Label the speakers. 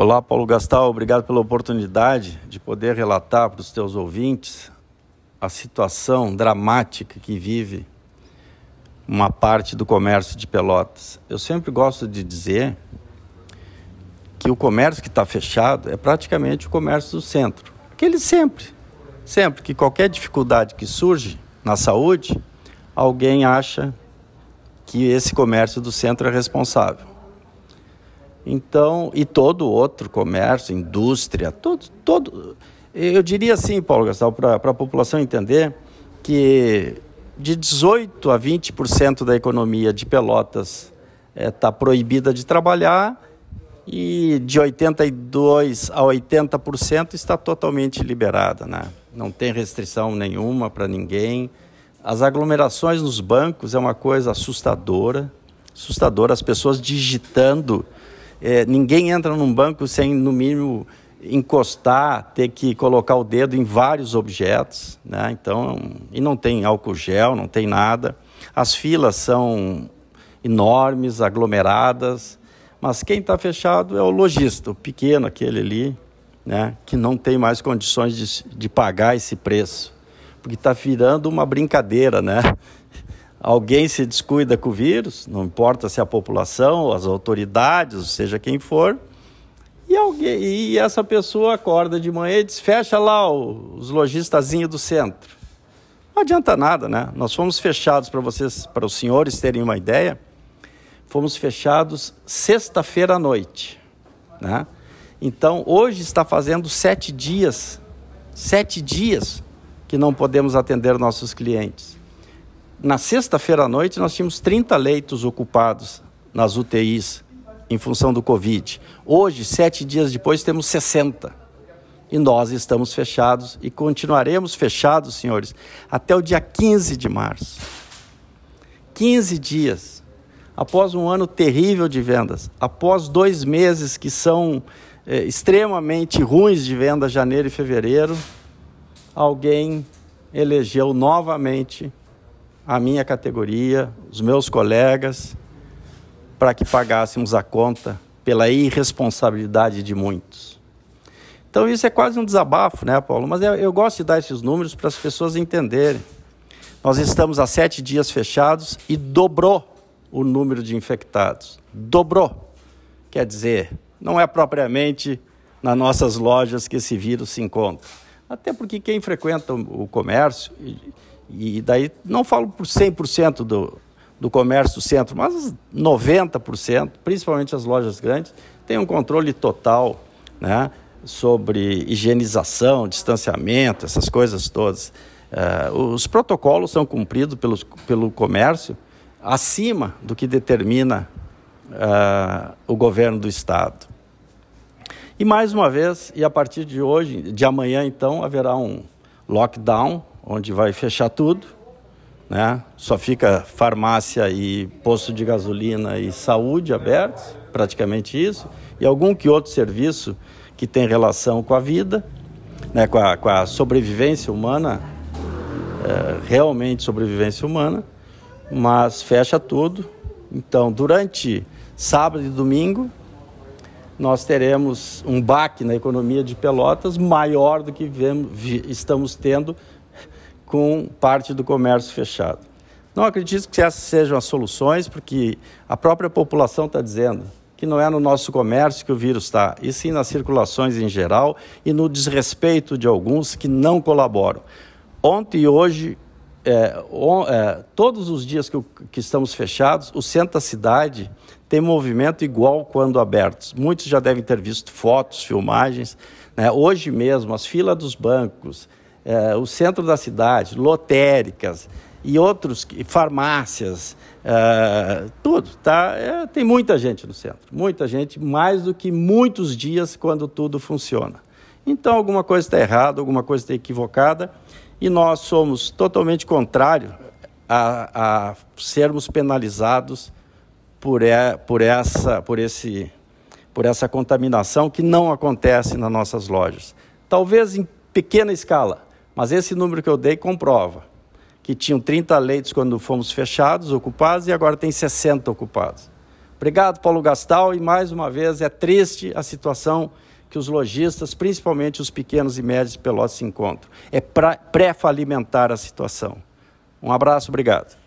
Speaker 1: Olá, Paulo Gastal, obrigado pela oportunidade de poder relatar para os teus ouvintes a situação dramática que vive uma parte do comércio de Pelotas. Eu sempre gosto de dizer que o comércio que está fechado é praticamente o comércio do centro. Aquele sempre, sempre que qualquer dificuldade que surge na saúde, alguém acha que esse comércio do centro é responsável. Então, e todo outro comércio, indústria, todo, todo eu diria assim, Paulo Gastal, para a população entender que de 18 a 20% da economia de Pelotas está é, tá proibida de trabalhar e de 82 a 80% está totalmente liberada, né? Não tem restrição nenhuma para ninguém. As aglomerações nos bancos é uma coisa assustadora, assustadora. As pessoas digitando é, ninguém entra num banco sem, no mínimo, encostar, ter que colocar o dedo em vários objetos, né? Então, e não tem álcool gel, não tem nada. As filas são enormes, aglomeradas, mas quem está fechado é o lojista, o pequeno, aquele ali, né? Que não tem mais condições de, de pagar esse preço, porque está virando uma brincadeira, né? Alguém se descuida com o vírus, não importa se é a população, as autoridades, seja quem for, e, alguém, e essa pessoa acorda de manhã e diz: fecha lá os logistazinhos do centro. Não adianta nada, né? Nós fomos fechados para vocês, para os senhores terem uma ideia, fomos fechados sexta-feira à noite, né? Então hoje está fazendo sete dias, sete dias que não podemos atender nossos clientes na sexta-feira à noite, nós tínhamos 30 leitos ocupados nas UTIs em função do Covid. Hoje, sete dias depois, temos 60. E nós estamos fechados e continuaremos fechados, senhores, até o dia 15 de março. 15 dias. Após um ano terrível de vendas, após dois meses que são é, extremamente ruins de venda, janeiro e fevereiro, alguém elegeu novamente a minha categoria, os meus colegas, para que pagássemos a conta pela irresponsabilidade de muitos. Então isso é quase um desabafo, né, Paulo? Mas eu, gosto de dar esses números para as pessoas entenderem. Nós estamos há sete dias fechados e dobrou o número de infectados. Dobrou. Quer dizer, não é propriamente nas nossas lojas que esse vírus se encontra. Até porque quem frequenta o comércio e daí não falo por 100% do, do comércio do centro, mas 90%, principalmente as lojas grandes, tem um controle total né, sobre higienização, distanciamento, essas coisas todas. Uh, os protocolos são cumpridos pelos, pelo comércio acima do que determina uh, o governo do Estado. E mais uma vez, e a partir de hoje, de amanhã então, haverá um lockdown onde vai fechar tudo, né? Só fica farmácia e posto de gasolina e saúde abertos, praticamente isso, e algum que outro serviço que tem relação com a vida, né? com, a, com a sobrevivência humana, é, realmente sobrevivência humana, mas fecha tudo. Então, durante sábado e domingo, nós teremos um baque na economia de Pelotas maior do que vemos, estamos tendo com parte do comércio fechado. Não acredito que essas sejam as soluções, porque a própria população está dizendo que não é no nosso comércio que o vírus está, e sim nas circulações em geral e no desrespeito de alguns que não colaboram. Ontem e hoje, é, on, é, todos os dias que, que estamos fechados, o centro da cidade tem movimento igual quando abertos. Muitos já devem ter visto fotos, filmagens. Né? Hoje mesmo, as filas dos bancos, é, o centro da cidade, lotéricas e outros, farmácias, é, tudo, tá? É, tem muita gente no centro, muita gente, mais do que muitos dias quando tudo funciona. Então alguma coisa está errada, alguma coisa está equivocada e nós somos totalmente contrários a, a sermos penalizados por, é, por, essa, por, esse, por essa contaminação que não acontece nas nossas lojas. Talvez em pequena escala, mas esse número que eu dei comprova que tinham 30 leitos quando fomos fechados, ocupados, e agora tem 60 ocupados. Obrigado, Paulo Gastal, e mais uma vez é triste a situação que os lojistas, principalmente os pequenos e médios Pelotas, se encontram. É pré-falimentar a situação. Um abraço, obrigado.